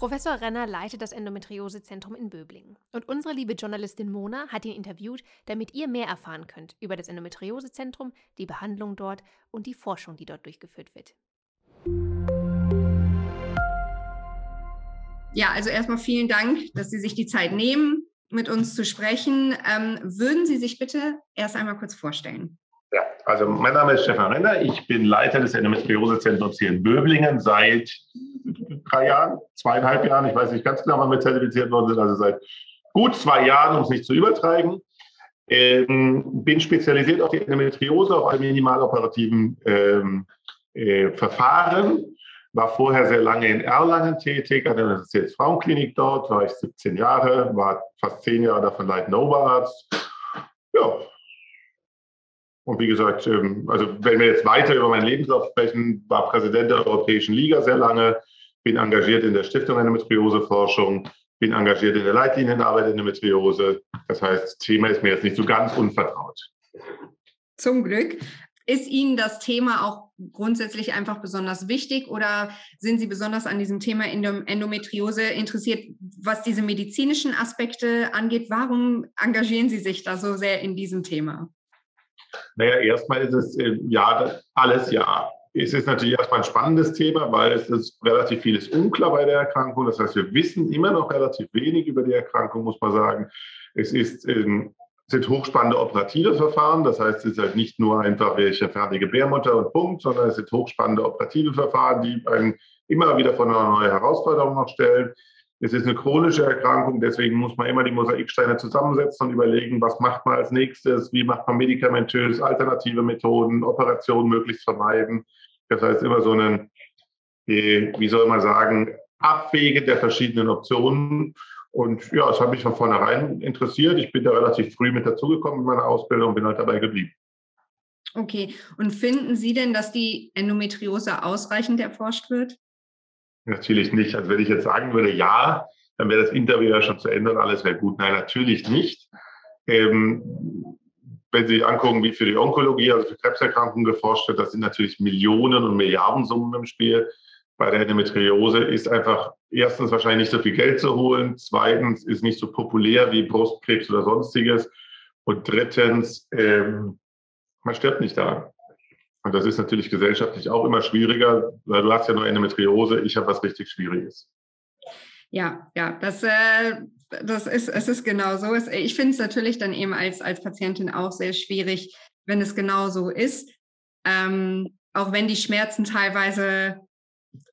Professor Renner leitet das Endometriosezentrum in Böblingen. Und unsere liebe Journalistin Mona hat ihn interviewt, damit ihr mehr erfahren könnt über das Endometriosezentrum, die Behandlung dort und die Forschung, die dort durchgeführt wird. Ja, also erstmal vielen Dank, dass Sie sich die Zeit nehmen, mit uns zu sprechen. Ähm, würden Sie sich bitte erst einmal kurz vorstellen? Ja, also mein Name ist Stefan Renner. Ich bin Leiter des Endometriosezentrums hier in Böblingen seit drei Jahren, zweieinhalb Jahren. Ich weiß nicht ganz genau, wann wir zertifiziert worden sind. Also seit gut zwei Jahren, um es nicht zu übertreiben. Ähm, bin spezialisiert auf die Endometriose, auf alle minimaloperativen ähm, äh, Verfahren war vorher sehr lange in Erlangen tätig, hatte eine Frauenklinik dort, war ich 17 Jahre, war fast zehn Jahre davon leitender Oberarzt. Ja. Und wie gesagt, ähm, also wenn wir jetzt weiter über meinen Lebenslauf sprechen, war Präsident der Europäischen Liga sehr lange, bin engagiert in der Stiftung Endometrioseforschung, bin engagiert in der Leitlinienarbeit in Endometriose. Das heißt, das Thema ist mir jetzt nicht so ganz unvertraut. Zum Glück. Ist Ihnen das Thema auch grundsätzlich einfach besonders wichtig oder sind Sie besonders an diesem Thema Endometriose interessiert, was diese medizinischen Aspekte angeht? Warum engagieren Sie sich da so sehr in diesem Thema? Naja, erstmal ist es äh, ja alles ja. Es ist natürlich erstmal ein spannendes Thema, weil es ist relativ vieles unklar bei der Erkrankung. Das heißt, wir wissen immer noch relativ wenig über die Erkrankung, muss man sagen. Es ist ähm, sind hochspannende operative Verfahren. Das heißt, es ist halt nicht nur einfach, welche fertige Gebärmutter und Punkt, sondern es sind hochspannende operative Verfahren, die einen immer wieder vor eine neue Herausforderung noch stellen. Es ist eine chronische Erkrankung, deswegen muss man immer die Mosaiksteine zusammensetzen und überlegen, was macht man als nächstes, wie macht man medikamentös, alternative Methoden, Operationen möglichst vermeiden. Das heißt, immer so ein, wie soll man sagen, Abwägen der verschiedenen Optionen und ja, es hat mich von vornherein interessiert. Ich bin da relativ früh mit dazugekommen in meiner Ausbildung und bin halt dabei geblieben. Okay, und finden Sie denn, dass die Endometriose ausreichend erforscht wird? Natürlich nicht. Also wenn ich jetzt sagen würde, ja, dann wäre das Interview ja schon zu Ende und alles wäre gut. Nein, natürlich nicht. Ähm, wenn Sie angucken, wie für die Onkologie, also für Krebserkrankungen geforscht wird, das sind natürlich Millionen und Milliardensummen im Spiel bei der Endometriose ist einfach erstens wahrscheinlich nicht so viel Geld zu holen, zweitens ist nicht so populär wie Brustkrebs oder sonstiges und drittens, ähm, man stirbt nicht daran. Und das ist natürlich gesellschaftlich auch immer schwieriger, weil du hast ja nur Endometriose, ich habe was richtig Schwieriges. Ja, ja, das, äh, das ist, es ist genau so. Ich finde es natürlich dann eben als, als Patientin auch sehr schwierig, wenn es genau so ist. Ähm, auch wenn die Schmerzen teilweise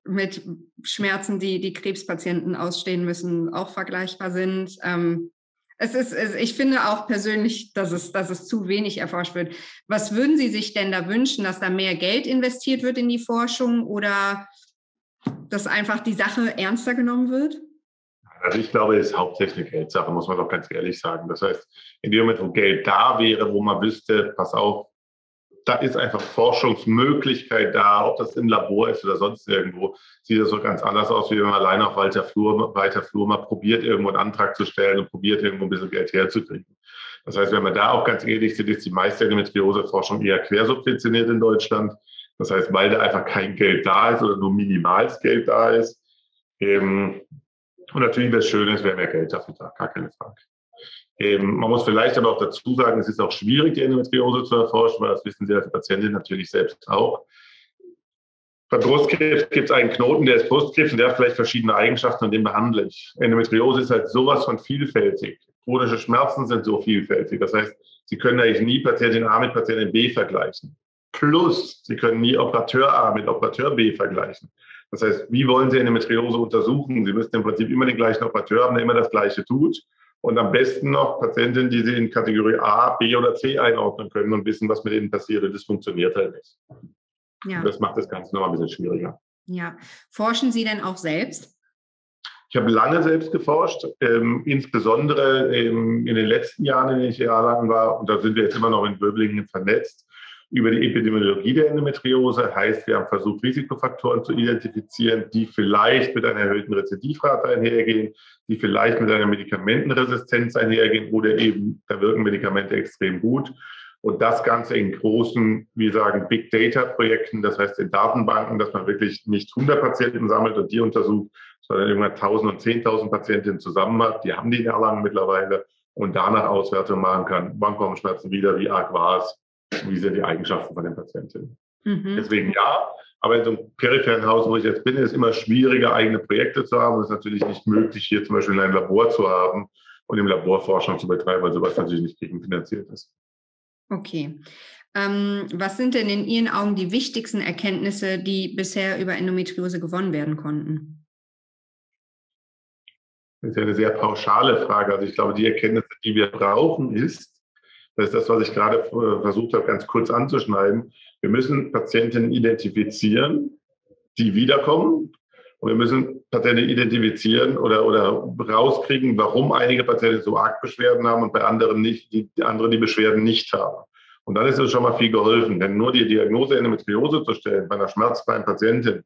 mit Schmerzen, die die Krebspatienten ausstehen müssen, auch vergleichbar sind. Ähm, es ist, ich finde auch persönlich, dass es, dass es zu wenig erforscht wird. Was würden Sie sich denn da wünschen, dass da mehr Geld investiert wird in die Forschung oder dass einfach die Sache ernster genommen wird? Also ich glaube, es ist hauptsächlich eine Geldsache, muss man doch ganz ehrlich sagen. Das heißt, in dem Moment, wo Geld da wäre, wo man wüsste, pass auf, da ist einfach Forschungsmöglichkeit da, ob das im Labor ist oder sonst irgendwo. Sieht das so ganz anders aus, wie wenn man allein auf weiter Flur, weiter Flur mal probiert, irgendwo einen Antrag zu stellen und probiert, irgendwo ein bisschen Geld herzukriegen. Das heißt, wenn wir da auch ganz ehrlich sind, ist die meiste Endometriose-Forschung eher quersubventioniert in Deutschland. Das heißt, weil da einfach kein Geld da ist oder nur minimales Geld da ist. Ähm, und natürlich wäre es schön, es wäre mehr Geld dafür da, gar keine Frage. Ähm, man muss vielleicht aber auch dazu sagen, es ist auch schwierig, die Endometriose zu erforschen, weil das wissen Sie als Patientin natürlich selbst auch. Bei Brustkrebs gibt es einen Knoten, der ist Brustkrebs und der hat vielleicht verschiedene Eigenschaften und den behandle ich. Endometriose ist halt sowas von vielfältig. Chronische Schmerzen sind so vielfältig. Das heißt, Sie können eigentlich nie Patientin A mit Patientin B vergleichen. Plus, Sie können nie Operateur A mit Operateur B vergleichen. Das heißt, wie wollen Sie Endometriose untersuchen? Sie müssen im Prinzip immer den gleichen Operateur haben, der immer das Gleiche tut und am besten noch Patientinnen, die Sie in Kategorie A, B oder C einordnen können und wissen, was mit ihnen passiert. Und das funktioniert halt nicht. Ja. Das macht das Ganze noch ein bisschen schwieriger. Ja. Forschen Sie denn auch selbst? Ich habe lange selbst geforscht, ähm, insbesondere ähm, in den letzten Jahren, in denen ich jahrelang war, und da sind wir jetzt immer noch in Böblingen vernetzt, über die Epidemiologie der Endometriose. Heißt, wir haben versucht, Risikofaktoren zu identifizieren, die vielleicht mit einer erhöhten Rezidivrate einhergehen, die vielleicht mit einer Medikamentenresistenz einhergehen oder eben, da wirken Medikamente extrem gut. Und das Ganze in großen, wie sagen, Big Data Projekten, das heißt in Datenbanken, dass man wirklich nicht 100 Patienten sammelt und die untersucht, sondern irgendwann 1000 und 10.000 Patientinnen zusammen hat. Die haben die in Erlangen mittlerweile und danach Auswertung machen kann. Wann kommen Schmerzen wieder? Wie arg war es? Wie sind die Eigenschaften von den Patientinnen? Mhm. Deswegen ja, aber in so einem peripheren Haus, wo ich jetzt bin, ist es immer schwieriger, eigene Projekte zu haben. Es ist natürlich nicht möglich, hier zum Beispiel ein Labor zu haben und im Labor Forschung zu betreiben, weil sowas natürlich nicht gegenfinanziert ist. Okay. Ähm, was sind denn in Ihren Augen die wichtigsten Erkenntnisse, die bisher über Endometriose gewonnen werden konnten? Das ist ja eine sehr pauschale Frage. Also ich glaube, die Erkenntnisse, die wir brauchen, ist, das ist das, was ich gerade äh, versucht habe, ganz kurz anzuschneiden. Wir müssen Patienten identifizieren, die wiederkommen. Und wir müssen Patienten identifizieren oder, oder rauskriegen, warum einige Patienten so arg Beschwerden haben und bei anderen nicht, die, andere die Beschwerden nicht haben. Und dann ist es schon mal viel geholfen, denn nur die Diagnose Endometriose zu stellen bei einer schmerzfreien Patientin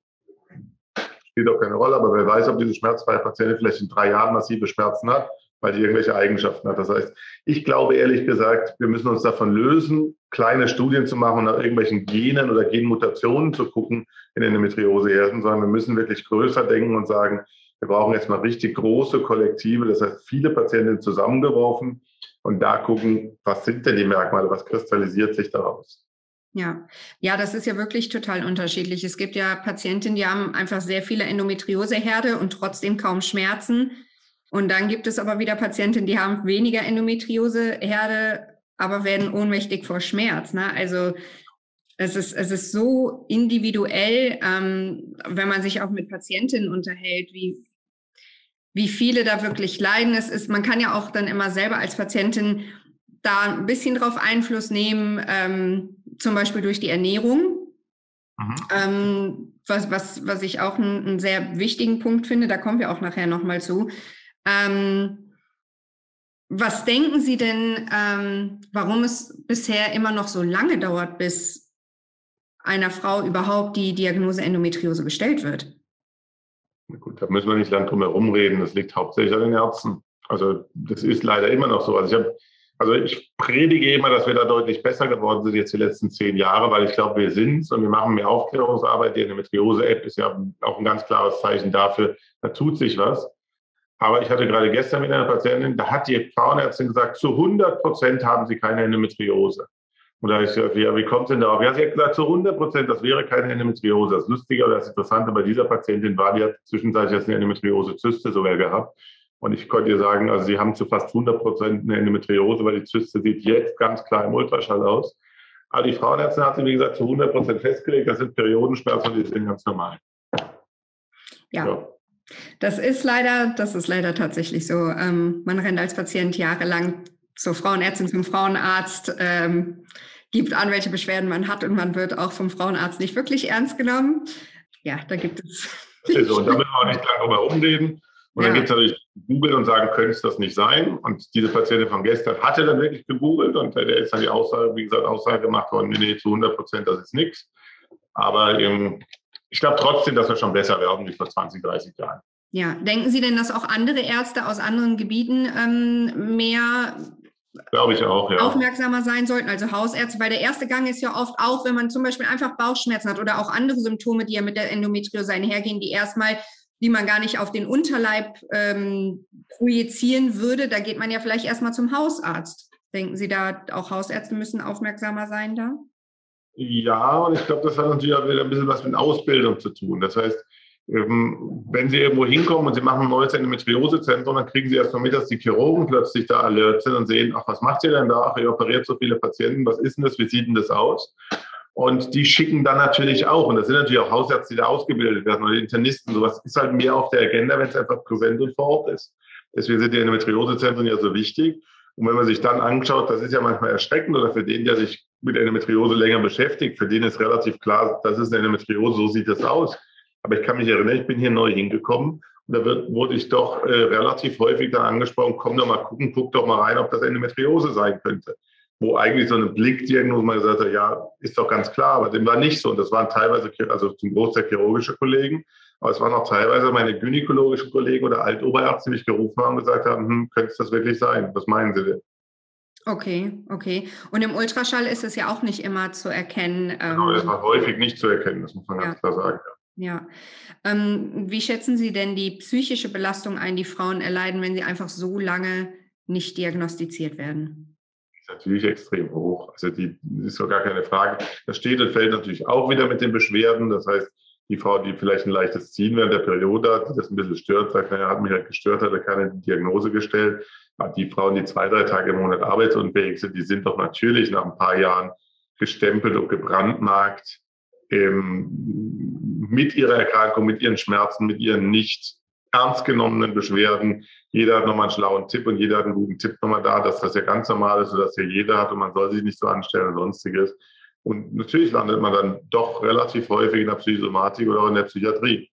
spielt auch keine Rolle, aber wer weiß, ob diese schmerzfreie Patientin vielleicht in drei Jahren massive Schmerzen hat weil die irgendwelche Eigenschaften hat. Das heißt, ich glaube ehrlich gesagt, wir müssen uns davon lösen, kleine Studien zu machen und nach irgendwelchen Genen oder Genmutationen zu gucken in Endometrioseherden, sondern wir müssen wirklich größer denken und sagen, wir brauchen jetzt mal richtig große Kollektive, das heißt viele Patientinnen zusammengeworfen und da gucken, was sind denn die Merkmale, was kristallisiert sich daraus. Ja, ja, das ist ja wirklich total unterschiedlich. Es gibt ja Patientinnen, die haben einfach sehr viele Endometrioseherde und trotzdem kaum Schmerzen. Und dann gibt es aber wieder Patientinnen, die haben weniger Endometrioseherde, aber werden ohnmächtig vor Schmerz. Ne? Also es ist, es ist so individuell, ähm, wenn man sich auch mit Patientinnen unterhält, wie, wie viele da wirklich leiden. Es ist, man kann ja auch dann immer selber als Patientin da ein bisschen drauf Einfluss nehmen, ähm, zum Beispiel durch die Ernährung. Mhm. Ähm, was, was, was ich auch einen, einen sehr wichtigen Punkt finde, da kommen wir auch nachher nochmal zu. Ähm, was denken Sie denn, ähm, warum es bisher immer noch so lange dauert, bis einer Frau überhaupt die Diagnose Endometriose gestellt wird? Na gut, da müssen wir nicht lang drum herum reden. Das liegt hauptsächlich an den Ärzten. Also das ist leider immer noch so. Also ich, hab, also ich predige immer, dass wir da deutlich besser geworden sind jetzt die letzten zehn Jahre, weil ich glaube, wir sind es und wir machen mehr Aufklärungsarbeit. Die Endometriose-App ist ja auch ein ganz klares Zeichen dafür, da tut sich was. Aber ich hatte gerade gestern mit einer Patientin, da hat die Frauenärztin gesagt, zu 100 Prozent haben sie keine Endometriose. Und da habe ich gesagt, ja, wie kommt denn darauf? Ja, sie hat gesagt, zu 100 Prozent, das wäre keine Endometriose. Das Lustige oder das Interessante bei dieser Patientin war, die hat zwischenzeitlich jetzt eine Endometriose-Zyste sogar gehabt. Und ich konnte ihr sagen, also sie haben zu fast 100 Prozent eine Endometriose, weil die Zyste sieht jetzt ganz klar im Ultraschall aus. Aber die Frauenärztin hat sie, wie gesagt, zu 100 Prozent festgelegt, das sind Periodenschmerzen und die sind ganz normal. Ja. ja. Das ist leider, das ist leider tatsächlich so. Ähm, man rennt als Patient jahrelang zur Frauenärztin, zum Frauenarzt, ähm, gibt an, welche Beschwerden man hat und man wird auch vom Frauenarzt nicht wirklich ernst genommen. Ja, da gibt es. So, und da müssen wir auch nicht lange drüber umreden. Und ja. dann gibt es natürlich Google und sagen, könnte es das nicht sein? Und diese Patientin von gestern hatte dann wirklich gegoogelt und der ist dann die Aussage, wie gesagt, Aussage gemacht worden, nee, zu 100 Prozent, das ist nichts. Aber ähm, ich glaube trotzdem, dass wir schon besser werden wie vor 20, 30 Jahren. Ja, denken Sie denn, dass auch andere Ärzte aus anderen Gebieten ähm, mehr Glaube ich auch, ja. aufmerksamer sein sollten, also Hausärzte, weil der erste Gang ist ja oft auch, wenn man zum Beispiel einfach Bauchschmerzen hat oder auch andere Symptome, die ja mit der Endometriose einhergehen, die erstmal, die man gar nicht auf den Unterleib ähm, projizieren würde, da geht man ja vielleicht erstmal zum Hausarzt. Denken Sie da, auch Hausärzte müssen aufmerksamer sein da? Ja, und ich glaube, das hat natürlich auch wieder ein bisschen was mit Ausbildung zu tun. Das heißt, ähm, wenn Sie irgendwo hinkommen und Sie machen ein neues Endometriosezentrum, dann kriegen Sie erst mal mit, dass die Chirurgen plötzlich da alert sind und sehen, ach, was macht ihr denn da? Ach, ihr operiert so viele Patienten, was ist denn das? Wie sieht denn das aus? Und die schicken dann natürlich auch, und das sind natürlich auch Hausärzte, die da ausgebildet werden oder Internisten, sowas ist halt mehr auf der Agenda, wenn es einfach präsent und vor Ort ist. Deswegen sind die Endometriosezentren ja so wichtig. Und wenn man sich dann anschaut, das ist ja manchmal erschreckend oder für den, der sich mit Endometriose länger beschäftigt, für den ist relativ klar, das ist eine Endometriose, so sieht das aus. Aber ich kann mich erinnern, ich bin hier neu hingekommen und da wird, wurde ich doch äh, relativ häufig dann angesprochen, komm doch mal gucken, guck doch mal rein, ob das Endometriose sein könnte. Wo eigentlich so eine Blickdiagnose mal gesagt hat, ja, ist doch ganz klar, aber dem war nicht so. Und das waren teilweise, also zum Großteil chirurgische Kollegen, aber es waren auch teilweise meine gynäkologischen Kollegen oder Altoberärzte, die mich gerufen haben und gesagt haben, hm, könnte es das wirklich sein? Was meinen Sie denn? Okay, okay. Und im Ultraschall ist es ja auch nicht immer zu erkennen. Ähm, genau, das war häufig nicht zu erkennen, das muss man ja. ganz klar sagen. Ja. Ja. Ähm, wie schätzen Sie denn die psychische Belastung ein, die Frauen erleiden, wenn sie einfach so lange nicht diagnostiziert werden? ist natürlich extrem hoch. Also die ist doch gar keine Frage. Das steht und fällt natürlich auch wieder mit den Beschwerden. Das heißt, die Frau, die vielleicht ein leichtes Ziehen während der Periode hat, die das ein bisschen stört, sagt, naja, hat mich halt gestört, hat er keine Diagnose gestellt. Die Frauen, die zwei, drei Tage im Monat arbeitsunfähig sind, die sind doch natürlich nach ein paar Jahren gestempelt und gebrandmarkt ähm, mit ihrer Erkrankung, mit ihren Schmerzen, mit ihren nicht ernst genommenen Beschwerden. Jeder hat nochmal einen schlauen Tipp und jeder hat einen guten Tipp nochmal da, dass das ja ganz normal ist und dass ja jeder hat und man soll sich nicht so anstellen und sonstiges. Und natürlich landet man dann doch relativ häufig in der Psychosomatik oder in der Psychiatrie.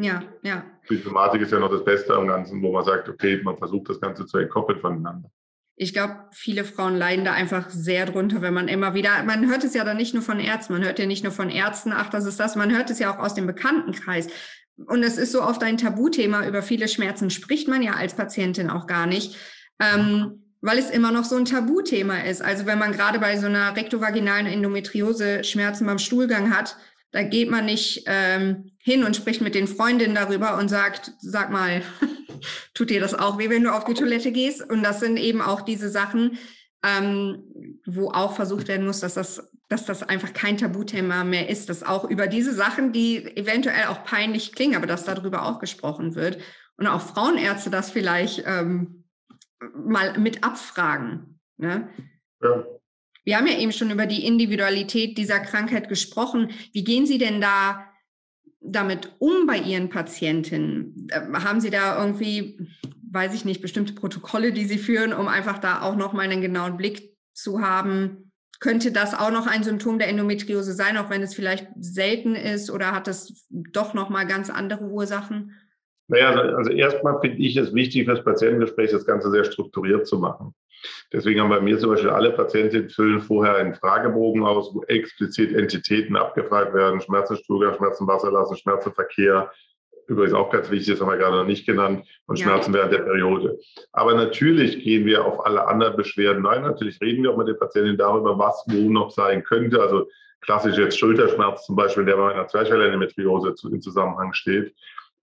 Ja, ja. Psychosomatik ist ja noch das Beste am Ganzen, wo man sagt, okay, man versucht das Ganze zu entkoppeln voneinander. Ich glaube, viele Frauen leiden da einfach sehr drunter, wenn man immer wieder, man hört es ja dann nicht nur von Ärzten, man hört ja nicht nur von Ärzten, ach, das ist das, man hört es ja auch aus dem Bekanntenkreis. Und es ist so oft ein Tabuthema, über viele Schmerzen spricht man ja als Patientin auch gar nicht. Ähm, weil es immer noch so ein Tabuthema ist. Also wenn man gerade bei so einer rektovaginalen Endometriose Schmerzen beim Stuhlgang hat, da geht man nicht ähm, hin und spricht mit den Freundinnen darüber und sagt, sag mal, tut dir das auch weh, wenn du auf die Toilette gehst? Und das sind eben auch diese Sachen, ähm, wo auch versucht werden muss, dass das, dass das einfach kein Tabuthema mehr ist, dass auch über diese Sachen, die eventuell auch peinlich klingen, aber dass darüber auch gesprochen wird und auch Frauenärzte das vielleicht ähm, mal mit abfragen. Ne? Ja. Wir haben ja eben schon über die Individualität dieser Krankheit gesprochen. Wie gehen Sie denn da damit um bei Ihren Patientinnen? Ähm, haben Sie da irgendwie, weiß ich nicht, bestimmte Protokolle, die Sie führen, um einfach da auch noch mal einen genauen Blick zu haben? Könnte das auch noch ein Symptom der Endometriose sein, auch wenn es vielleicht selten ist oder hat es doch noch mal ganz andere Ursachen? Naja, also, also erstmal finde ich es wichtig, fürs Patientengespräch das Ganze sehr strukturiert zu machen. Deswegen haben bei mir zum Beispiel alle Patientinnen füllen vorher einen Fragebogen aus, wo explizit Entitäten abgefragt werden, Schmerzenstuhlgang, Schmerzenwasserlassen, Schmerzenverkehr, übrigens auch ganz wichtig, das haben wir gerade noch nicht genannt, und ja. Schmerzen während der Periode. Aber natürlich gehen wir auf alle anderen Beschwerden ein. Natürlich reden wir auch mit den Patientinnen darüber, was wo noch sein könnte. Also klassisch jetzt Schulterschmerz zum Beispiel, der bei einer Zwerchfell-Endometriose in Zusammenhang steht.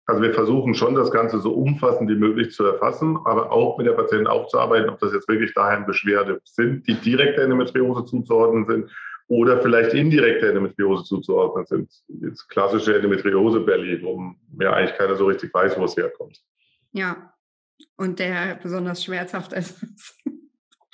Also wir versuchen schon, das Ganze so umfassend wie möglich zu erfassen, aber auch mit der Patientin aufzuarbeiten, ob das jetzt wirklich daheim Beschwerde sind, die direkt der Endometriose zuzuordnen sind oder vielleicht indirekt der Endometriose zuzuordnen sind. Jetzt klassische Endometriose-Belly, wo mir eigentlich keiner so richtig weiß, wo es herkommt. Ja, und der besonders schmerzhaft ist.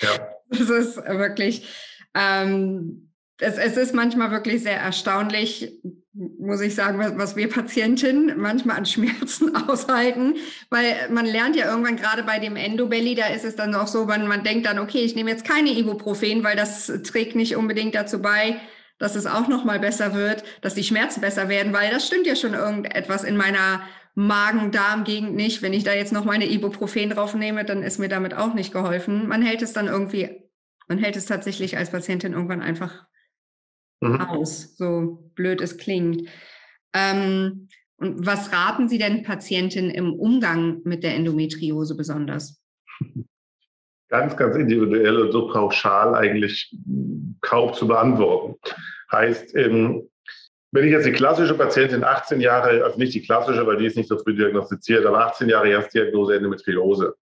Ja. Das ist wirklich, ähm, es, es ist manchmal wirklich sehr erstaunlich, muss ich sagen, was, was wir Patientinnen manchmal an Schmerzen aushalten, weil man lernt ja irgendwann gerade bei dem Endobelly, da ist es dann auch so, man, man denkt dann, okay, ich nehme jetzt keine Ibuprofen, weil das trägt nicht unbedingt dazu bei, dass es auch noch mal besser wird, dass die Schmerzen besser werden, weil das stimmt ja schon irgendetwas in meiner Magen-Darm-Gegend nicht. Wenn ich da jetzt noch meine Ibuprofen draufnehme, dann ist mir damit auch nicht geholfen. Man hält es dann irgendwie, man hält es tatsächlich als Patientin irgendwann einfach mhm. aus, so blöd es klingt. Ähm, und was raten Sie denn Patientinnen im Umgang mit der Endometriose besonders? Ganz, ganz individuell und so pauschal eigentlich kaum zu beantworten. Heißt, ähm, wenn ich jetzt die klassische Patientin 18 Jahre, also nicht die klassische, weil die ist nicht so früh diagnostiziert, aber 18 Jahre Erstdiagnose Endometriose,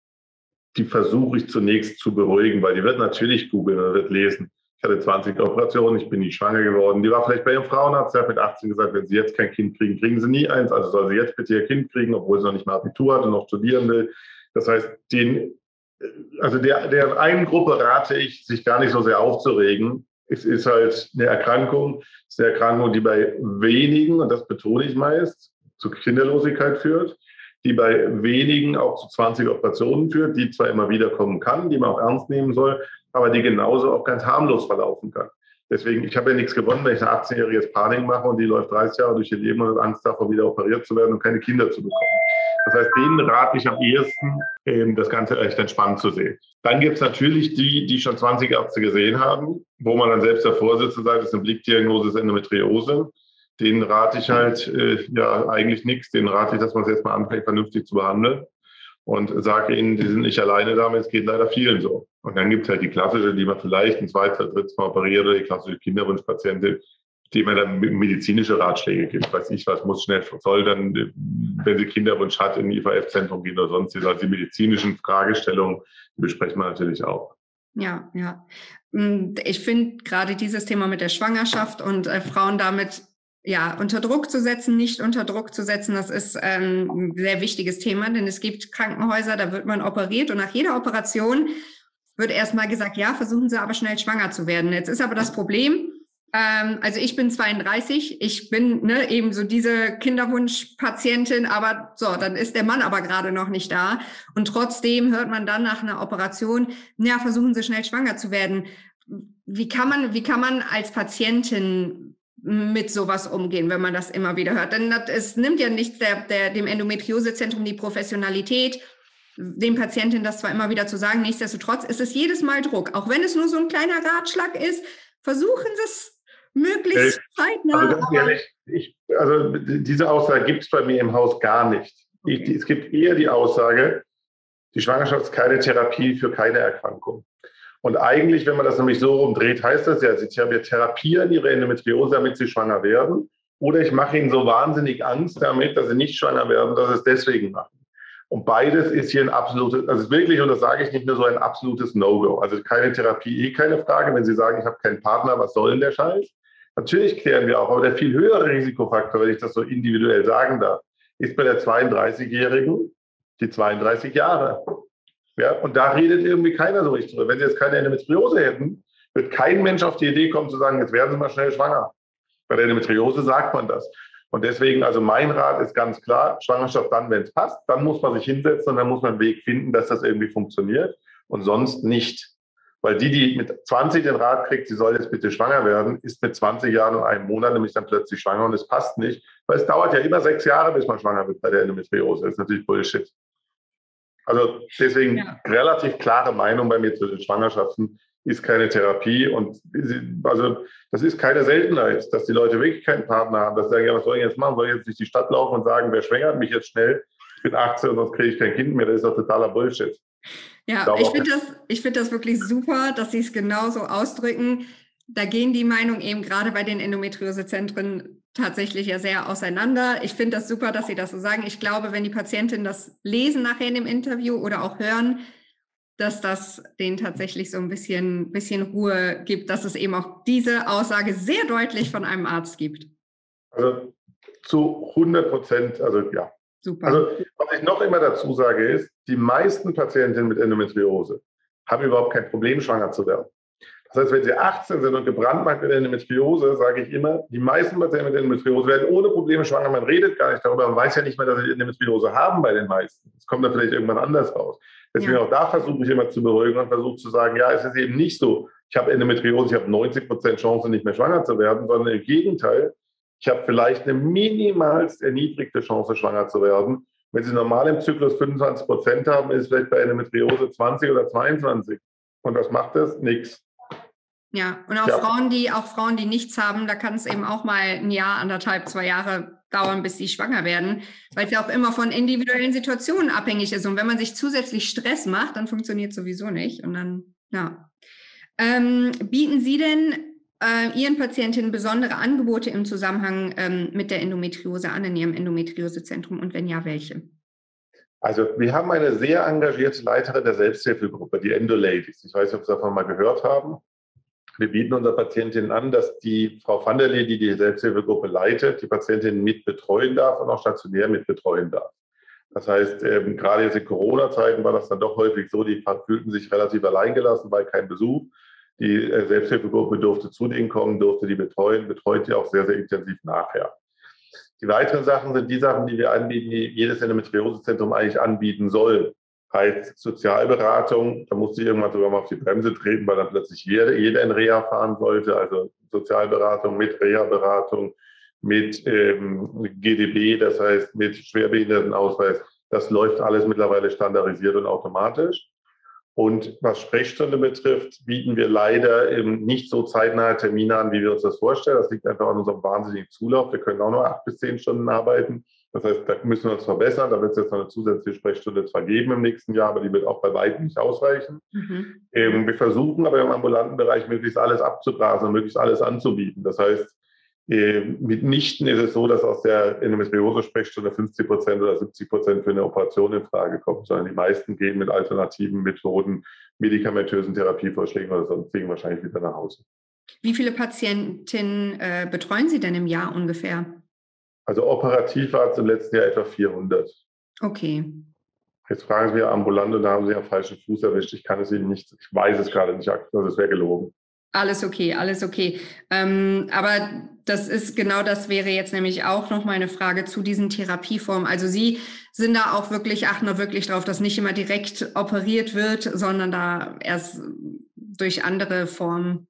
die versuche ich zunächst zu beruhigen, weil die wird natürlich googeln und wird lesen. Ich hatte 20 Operationen, ich bin nie schwanger geworden. Die war vielleicht bei ihrem Frauenarzt, der hat mit 18 gesagt, wenn sie jetzt kein Kind kriegen, kriegen sie nie eins. Also soll sie jetzt bitte ihr Kind kriegen, obwohl sie noch nicht mal Abitur hat und noch studieren will. Das heißt, den, also der, der einen Gruppe rate ich, sich gar nicht so sehr aufzuregen. Es ist halt eine Erkrankung, es ist eine Erkrankung, die bei wenigen, und das betone ich meist, zu Kinderlosigkeit führt, die bei wenigen auch zu 20 Operationen führt, die zwar immer wieder kommen kann, die man auch ernst nehmen soll, aber die genauso auch ganz harmlos verlaufen kann. Deswegen, ich habe ja nichts gewonnen, wenn ich eine 18-jähriges Panik mache und die läuft 30 Jahre durch ihr Leben und hat Angst davor, wieder operiert zu werden und keine Kinder zu bekommen. Das heißt, denen rate ich am ehesten, ähm, das Ganze echt entspannt zu sehen. Dann gibt es natürlich die, die schon 20 Ärzte gesehen haben, wo man dann selbst davor sitzt und sagt, das ist eine Blickdiagnose, ist Endometriose. Denen rate ich halt äh, ja eigentlich nichts. Denen rate ich, dass man es jetzt mal anfängt, vernünftig zu behandeln und sage ihnen, die sind nicht alleine damit, es geht leider vielen so. Und dann gibt es halt die klassische, die man vielleicht ein zweites, drittes Mal operiert oder die klassische Kinderwunschpatientin, dem er dann medizinische Ratschläge gibt. Weiß ich was, muss schnell, soll dann, wenn sie Kinderwunsch hat, in ein IVF-Zentrum gehen oder sonst, also die medizinischen Fragestellungen, die besprechen wir natürlich auch. Ja, ja. Ich finde gerade dieses Thema mit der Schwangerschaft und äh, Frauen damit ja, unter Druck zu setzen, nicht unter Druck zu setzen, das ist ähm, ein sehr wichtiges Thema, denn es gibt Krankenhäuser, da wird man operiert und nach jeder Operation wird erstmal gesagt, ja, versuchen Sie aber schnell schwanger zu werden. Jetzt ist aber das Problem, ähm, also ich bin 32, ich bin ne, eben so diese Kinderwunschpatientin, aber so, dann ist der Mann aber gerade noch nicht da. Und trotzdem hört man dann nach einer Operation, ja, versuchen Sie schnell schwanger zu werden. Wie kann man, wie kann man als Patientin mit sowas umgehen, wenn man das immer wieder hört? Denn das, es nimmt ja nichts der, der, dem Endometriosezentrum die Professionalität, den Patientinnen das zwar immer wieder zu sagen, nichtsdestotrotz ist es jedes Mal Druck. Auch wenn es nur so ein kleiner Ratschlag ist, versuchen Sie es möglichst zeitnah. Also, ganz ehrlich, ich, also diese Aussage gibt es bei mir im Haus gar nicht. Okay. Ich, es gibt eher die Aussage, die Schwangerschaft ist keine Therapie für keine Erkrankung. Und eigentlich, wenn man das nämlich so rumdreht, heißt das ja, wir therapieren ihre Endometriose, damit sie schwanger werden. Oder ich mache ihnen so wahnsinnig Angst damit, dass sie nicht schwanger werden, dass sie es deswegen machen. Und beides ist hier ein absolutes, also wirklich, und das sage ich nicht nur so, ein absolutes No-Go. Also keine Therapie, eh keine Frage. Wenn Sie sagen, ich habe keinen Partner, was soll denn der Scheiß? Natürlich klären wir auch, aber der viel höhere Risikofaktor, wenn ich das so individuell sagen darf, ist bei der 32-Jährigen die 32 Jahre. Ja, und da redet irgendwie keiner so richtig drüber. Wenn Sie jetzt keine Endometriose hätten, wird kein Mensch auf die Idee kommen zu sagen, jetzt werden Sie mal schnell schwanger. Bei der Endometriose sagt man das. Und deswegen, also mein Rat ist ganz klar, Schwangerschaft dann, wenn es passt, dann muss man sich hinsetzen und dann muss man einen Weg finden, dass das irgendwie funktioniert und sonst nicht. Weil die, die mit 20 den Rat kriegt, sie soll jetzt bitte schwanger werden, ist mit 20 Jahren und einem Monat nämlich dann plötzlich schwanger und es passt nicht, weil es dauert ja immer sechs Jahre, bis man schwanger wird bei der Endometriose. Das ist natürlich Bullshit. Also deswegen ja. relativ klare Meinung bei mir zu den Schwangerschaften ist keine Therapie und also das ist keine Seltenheit, dass die Leute wirklich keinen Partner haben, dass sie sagen, ja, was soll ich jetzt machen? Soll ich jetzt durch die Stadt laufen und sagen, wer schwängert mich jetzt schnell? Ich bin 18 und sonst kriege ich kein Kind mehr. Das ist doch totaler Bullshit. Ja, ich, ich finde das, find das wirklich super, dass Sie es genauso ausdrücken. Da gehen die Meinungen eben gerade bei den Endometriosezentren tatsächlich ja sehr auseinander. Ich finde das super, dass Sie das so sagen. Ich glaube, wenn die Patientinnen das lesen nachher in dem Interview oder auch hören, dass das denen tatsächlich so ein bisschen, bisschen Ruhe gibt, dass es eben auch diese Aussage sehr deutlich von einem Arzt gibt. Also zu 100 Prozent, also ja, Super. Also, was ich noch immer dazu sage, ist, die meisten Patientinnen mit Endometriose haben überhaupt kein Problem, schwanger zu werden. Das heißt, wenn sie 18 sind und gebrandmarkt mit Endometriose, sage ich immer, die meisten Patienten mit Endometriose werden ohne Probleme schwanger. Man redet gar nicht darüber. Man weiß ja nicht mehr, dass sie Endometriose haben bei den meisten. Es kommt dann vielleicht irgendwann anders raus. Deswegen ja. auch da versuche ich immer zu beruhigen und versuche zu sagen, ja, es ist eben nicht so, ich habe Endometriose, ich habe 90 Prozent Chance, nicht mehr schwanger zu werden, sondern im Gegenteil, ich habe vielleicht eine minimalst erniedrigte Chance, schwanger zu werden. Wenn Sie normal im Zyklus 25 Prozent haben, ist es vielleicht bei Endometriose 20 oder 22. Und was macht das? Nix. Ja, und auch ja. Frauen, die auch Frauen, die nichts haben, da kann es eben auch mal ein Jahr, anderthalb, zwei Jahre dauern, bis sie schwanger werden, weil es ja auch immer von individuellen Situationen abhängig ist. Und wenn man sich zusätzlich Stress macht, dann funktioniert sowieso nicht. Und dann, ja. Ähm, bieten Sie denn äh, Ihren Patientinnen besondere Angebote im Zusammenhang ähm, mit der Endometriose an in Ihrem Endometriosezentrum und wenn ja, welche? Also wir haben eine sehr engagierte Leiterin der Selbsthilfegruppe, die Endo Ladies. Ich weiß nicht, ob Sie davon mal gehört haben. Wir bieten unseren Patientinnen an, dass die Frau van der Lee, die die Selbsthilfegruppe leitet, die Patientinnen mit betreuen darf und auch stationär mit betreuen darf. Das heißt, ähm, gerade jetzt in Corona-Zeiten war das dann doch häufig so, die fühlten sich relativ alleingelassen, weil kein Besuch. Die äh, Selbsthilfegruppe durfte zu denen kommen, durfte die betreuen, betreut die auch sehr, sehr intensiv nachher. Die weiteren Sachen sind die Sachen, die wir anbieten, die jedes Endometriosezentrum eigentlich anbieten soll. Heißt Sozialberatung, da musste ich irgendwann sogar mal auf die Bremse treten, weil dann plötzlich jeder, jeder in Reha fahren sollte. Also Sozialberatung mit Reha-Beratung, mit ähm, GDB, das heißt mit Schwerbehindertenausweis. Das läuft alles mittlerweile standardisiert und automatisch. Und was Sprechstunde betrifft, bieten wir leider eben nicht so zeitnahe Termine an, wie wir uns das vorstellen. Das liegt einfach an unserem wahnsinnigen Zulauf. Wir können auch nur acht bis zehn Stunden arbeiten. Das heißt, da müssen wir uns verbessern. Da wird es jetzt noch eine zusätzliche Sprechstunde zwar geben im nächsten Jahr, aber die wird auch bei weitem nicht ausreichen. Mhm. Ähm, wir versuchen aber im ambulanten Bereich möglichst alles abzugrasen und möglichst alles anzubieten. Das heißt, Ähm, mitnichten ist es so, dass aus der Endometriose-Sprechstunde 50 Prozent oder 70 Prozent für eine Operation in Frage kommen, sondern die meisten gehen mit alternativen Methoden, medikamentösen Therapievorschlägen oder sonstigen wahrscheinlich wieder nach Hause. Wie viele Patientinnen äh, betreuen Sie denn im Jahr ungefähr? Also operativ war es im letzten Jahr etwa 400. Okay. Jetzt fragen Sie mich ambulant und da haben Sie einen falschen Fuß erwischt. Ich kann es Ihnen nicht, ich weiß es gerade nicht, also es wäre gelogen. Alles okay, alles okay. Ähm, aber das ist genau das wäre jetzt nämlich auch noch meine Frage zu diesen Therapieformen. Also Sie sind da auch wirklich, achten da wirklich drauf, dass nicht immer direkt operiert wird, sondern da erst durch andere Formen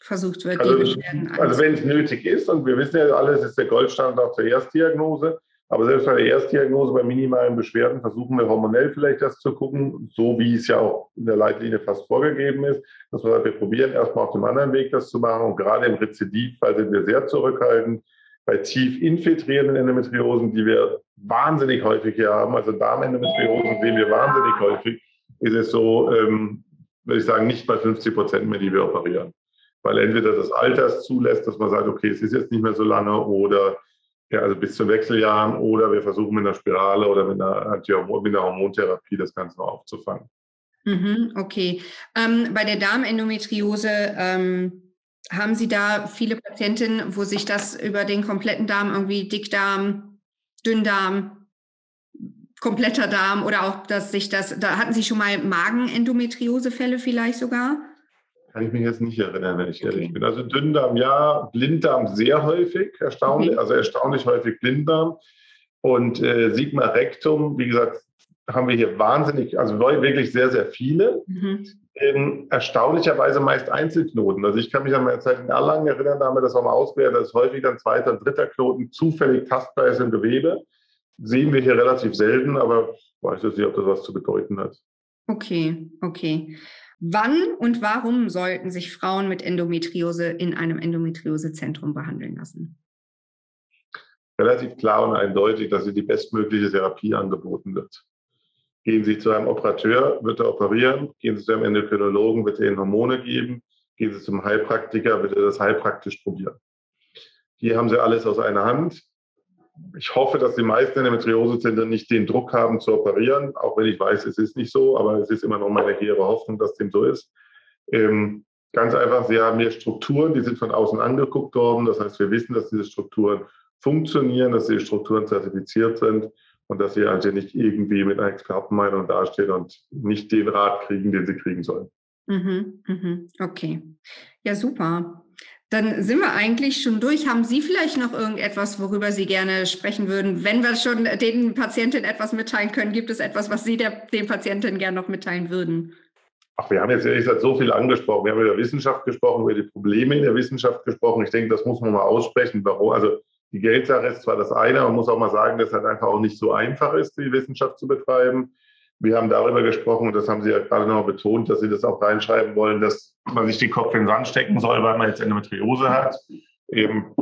versucht wird, also, die Beschwerden Also wenn es nötig ist, und wir wissen ja alles, ist der Goldstandard zur Erstdiagnose, aber selbst bei der Erstdiagnose bei minimalen Beschwerden versuchen wir hormonell vielleicht das zu gucken, so wie es ja auch in der Leitlinie fast vorgegeben ist, dass wir, wir probieren erstmal auf dem anderen Weg das zu machen. Und gerade im Rezidivfall sind wir sehr zurückhaltend. Bei tief infiltrierenden Endometriosen, die wir wahnsinnig häufig hier haben, also Darmendometriosen sehen wir wahnsinnig häufig, ist es so, ähm, würde ich sagen, nicht bei 50 Prozent mehr, die wir operieren. Weil entweder das Alter zulässt, dass man sagt, okay, es ist jetzt nicht mehr so lange oder ja, also bis zu Wechseljahren oder wir versuchen mit einer Spirale oder mit einer, mit einer Hormontherapie das Ganze noch aufzufangen. Mhm, okay. Ähm, bei der Darmendometriose ähm, haben Sie da viele Patientinnen, wo sich das über den kompletten Darm irgendwie Dickdarm, Dünndarm, kompletter Darm oder auch, dass sich das, da hatten Sie schon mal Magenendometriosefälle vielleicht sogar? Kann ich mich jetzt nicht erinnern, wenn ich okay. ehrlich bin. Also Dünndarm ja, Blinddarm sehr häufig, erstaunlich, okay. also erstaunlich häufig Blinddarm. Und äh, Sigma rectum, wie gesagt, haben wir hier wahnsinnig, also wirklich sehr, sehr viele. Mhm. Ähm, erstaunlicherweise meist Einzelknoten. Also ich kann mich an meine Zeit in Erlangen erinnern, da haben wir das auch mal ausgewertet, dass häufig ein zweiter und dritter Knoten zufällig tastbar ist im Gewebe. Sehen wir hier relativ selten, aber ich weiß jetzt nicht, ob das was zu bedeuten hat. Okay, okay. Wann und warum sollten sich Frauen mit Endometriose in einem Endometriosezentrum behandeln lassen? Relativ klar und eindeutig, dass sie die bestmögliche Therapie angeboten wird. Gehen Sie zu einem Operateur, wird er operieren. Gehen Sie zu einem Endokrinologen, wird er Ihnen Hormone geben. Gehen Sie zum Heilpraktiker, wird er das heilpraktisch probieren. Hier haben Sie alles aus einer Hand ich hoffe, dass die meisten Endometriosezentren nicht den Druck haben zu operieren, auch wenn ich weiß, es ist nicht so, aber es ist immer noch meine hehre Hoffnung, dass dem so ist. Ähm, ganz einfach, sie haben hier Strukturen, die sind von außen angeguckt worden. Das heißt, wir wissen, dass diese Strukturen funktionieren, dass diese Strukturen zertifiziert sind und dass sie also nicht irgendwie mit einer Expertenmeinung dastehen und nicht den Rat kriegen, den sie kriegen sollen. Mhm, mhm, okay. Ja, super. Dann sind wir eigentlich schon durch. Haben Sie vielleicht noch irgendetwas, worüber Sie gerne sprechen würden? Wenn wir schon den Patientinnen etwas mitteilen können, gibt es etwas, was Sie der, den Patientinnen gerne noch mitteilen würden? Ach, wir haben jetzt ehrlich gesagt so viel angesprochen. Wir haben über Wissenschaft gesprochen, über die Probleme in der Wissenschaft gesprochen. Ich denke, das muss man mal aussprechen. Warum? Also die Geldsache ist zwar das eine, man muss auch mal sagen, dass es halt einfach auch nicht so einfach ist, die Wissenschaft zu betreiben. Wir haben darüber gesprochen, und das haben Sie ja gerade noch betont, dass Sie das auch reinschreiben wollen, dass man sich den Kopf in den Sand stecken soll, weil man jetzt Endometriose hat. Eben,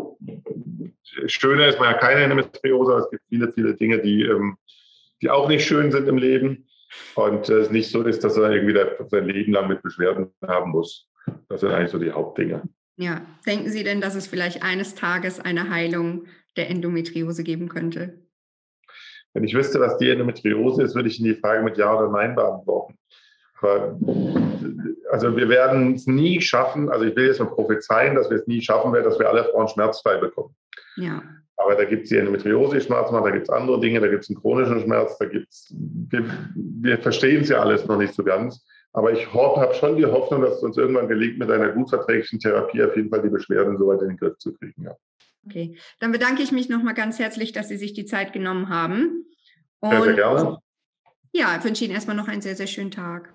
schöner ist man ja keine Endometriose, es gibt viele, viele Dinge, die, ähm, die auch nicht schön sind im Leben. Und es nicht so ist, dass er irgendwie sein Leben lang mit Beschwerden haben muss. Das sind eigentlich so die Hauptdinge. Ja, denken Sie denn, dass es vielleicht eines Tages eine Heilung der Endometriose geben könnte? Wenn ich wüsste, was die Endometriose ist, würde ich Ihnen die Frage mit Ja oder Nein beantworten. Aber, also wir werden es nie schaffen, also ich will jetzt mal prophezeien, dass wir es nie schaffen werden, dass wir alle Frauen schmerzfrei bekommen. Ja. Aber da gibt es die Endometriose, die Schmerz macht, da gibt es andere Dinge, da gibt es einen chronischen Schmerz, da gibt es, wir, wir verstehen es ja alles noch nicht so ganz. Aber ich habe schon die Hoffnung, dass es uns irgendwann gelingt, mit einer gut verträglichen Therapie auf jeden Fall die Beschwerden so weit in den Griff zu kriegen. Ja. Okay, dann bedanke ich mich nochmal ganz herzlich, dass Sie sich die Zeit genommen haben. Und sehr, sehr gerne. Ja, ich wünsche Ihnen erstmal noch einen sehr, sehr schönen Tag.